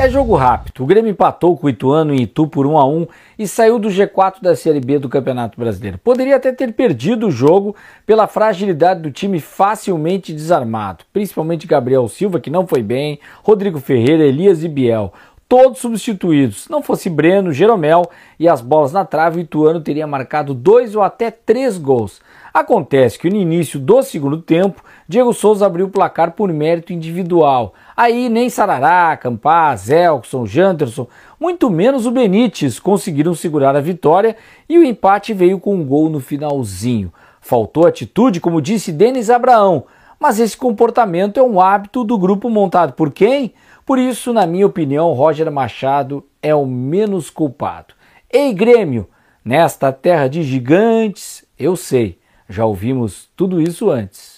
É jogo rápido. O Grêmio empatou com o Ituano em Itu por 1 a 1 e saiu do G4 da Série B do Campeonato Brasileiro. Poderia até ter perdido o jogo pela fragilidade do time facilmente desarmado, principalmente Gabriel Silva, que não foi bem, Rodrigo Ferreira, Elias e Biel. Todos substituídos. Não fosse Breno, Jeromel e as bolas na trave, o Ituano teria marcado dois ou até três gols. Acontece que no início do segundo tempo, Diego Souza abriu o placar por mérito individual. Aí nem Sarará, Campaz, Elkson, Janderson, muito menos o Benítez conseguiram segurar a vitória e o empate veio com um gol no finalzinho. Faltou atitude, como disse Denis Abraão, mas esse comportamento é um hábito do grupo montado por quem? Por isso, na minha opinião, Roger Machado é o menos culpado. Ei, Grêmio, nesta terra de gigantes, eu sei já ouvimos tudo isso antes.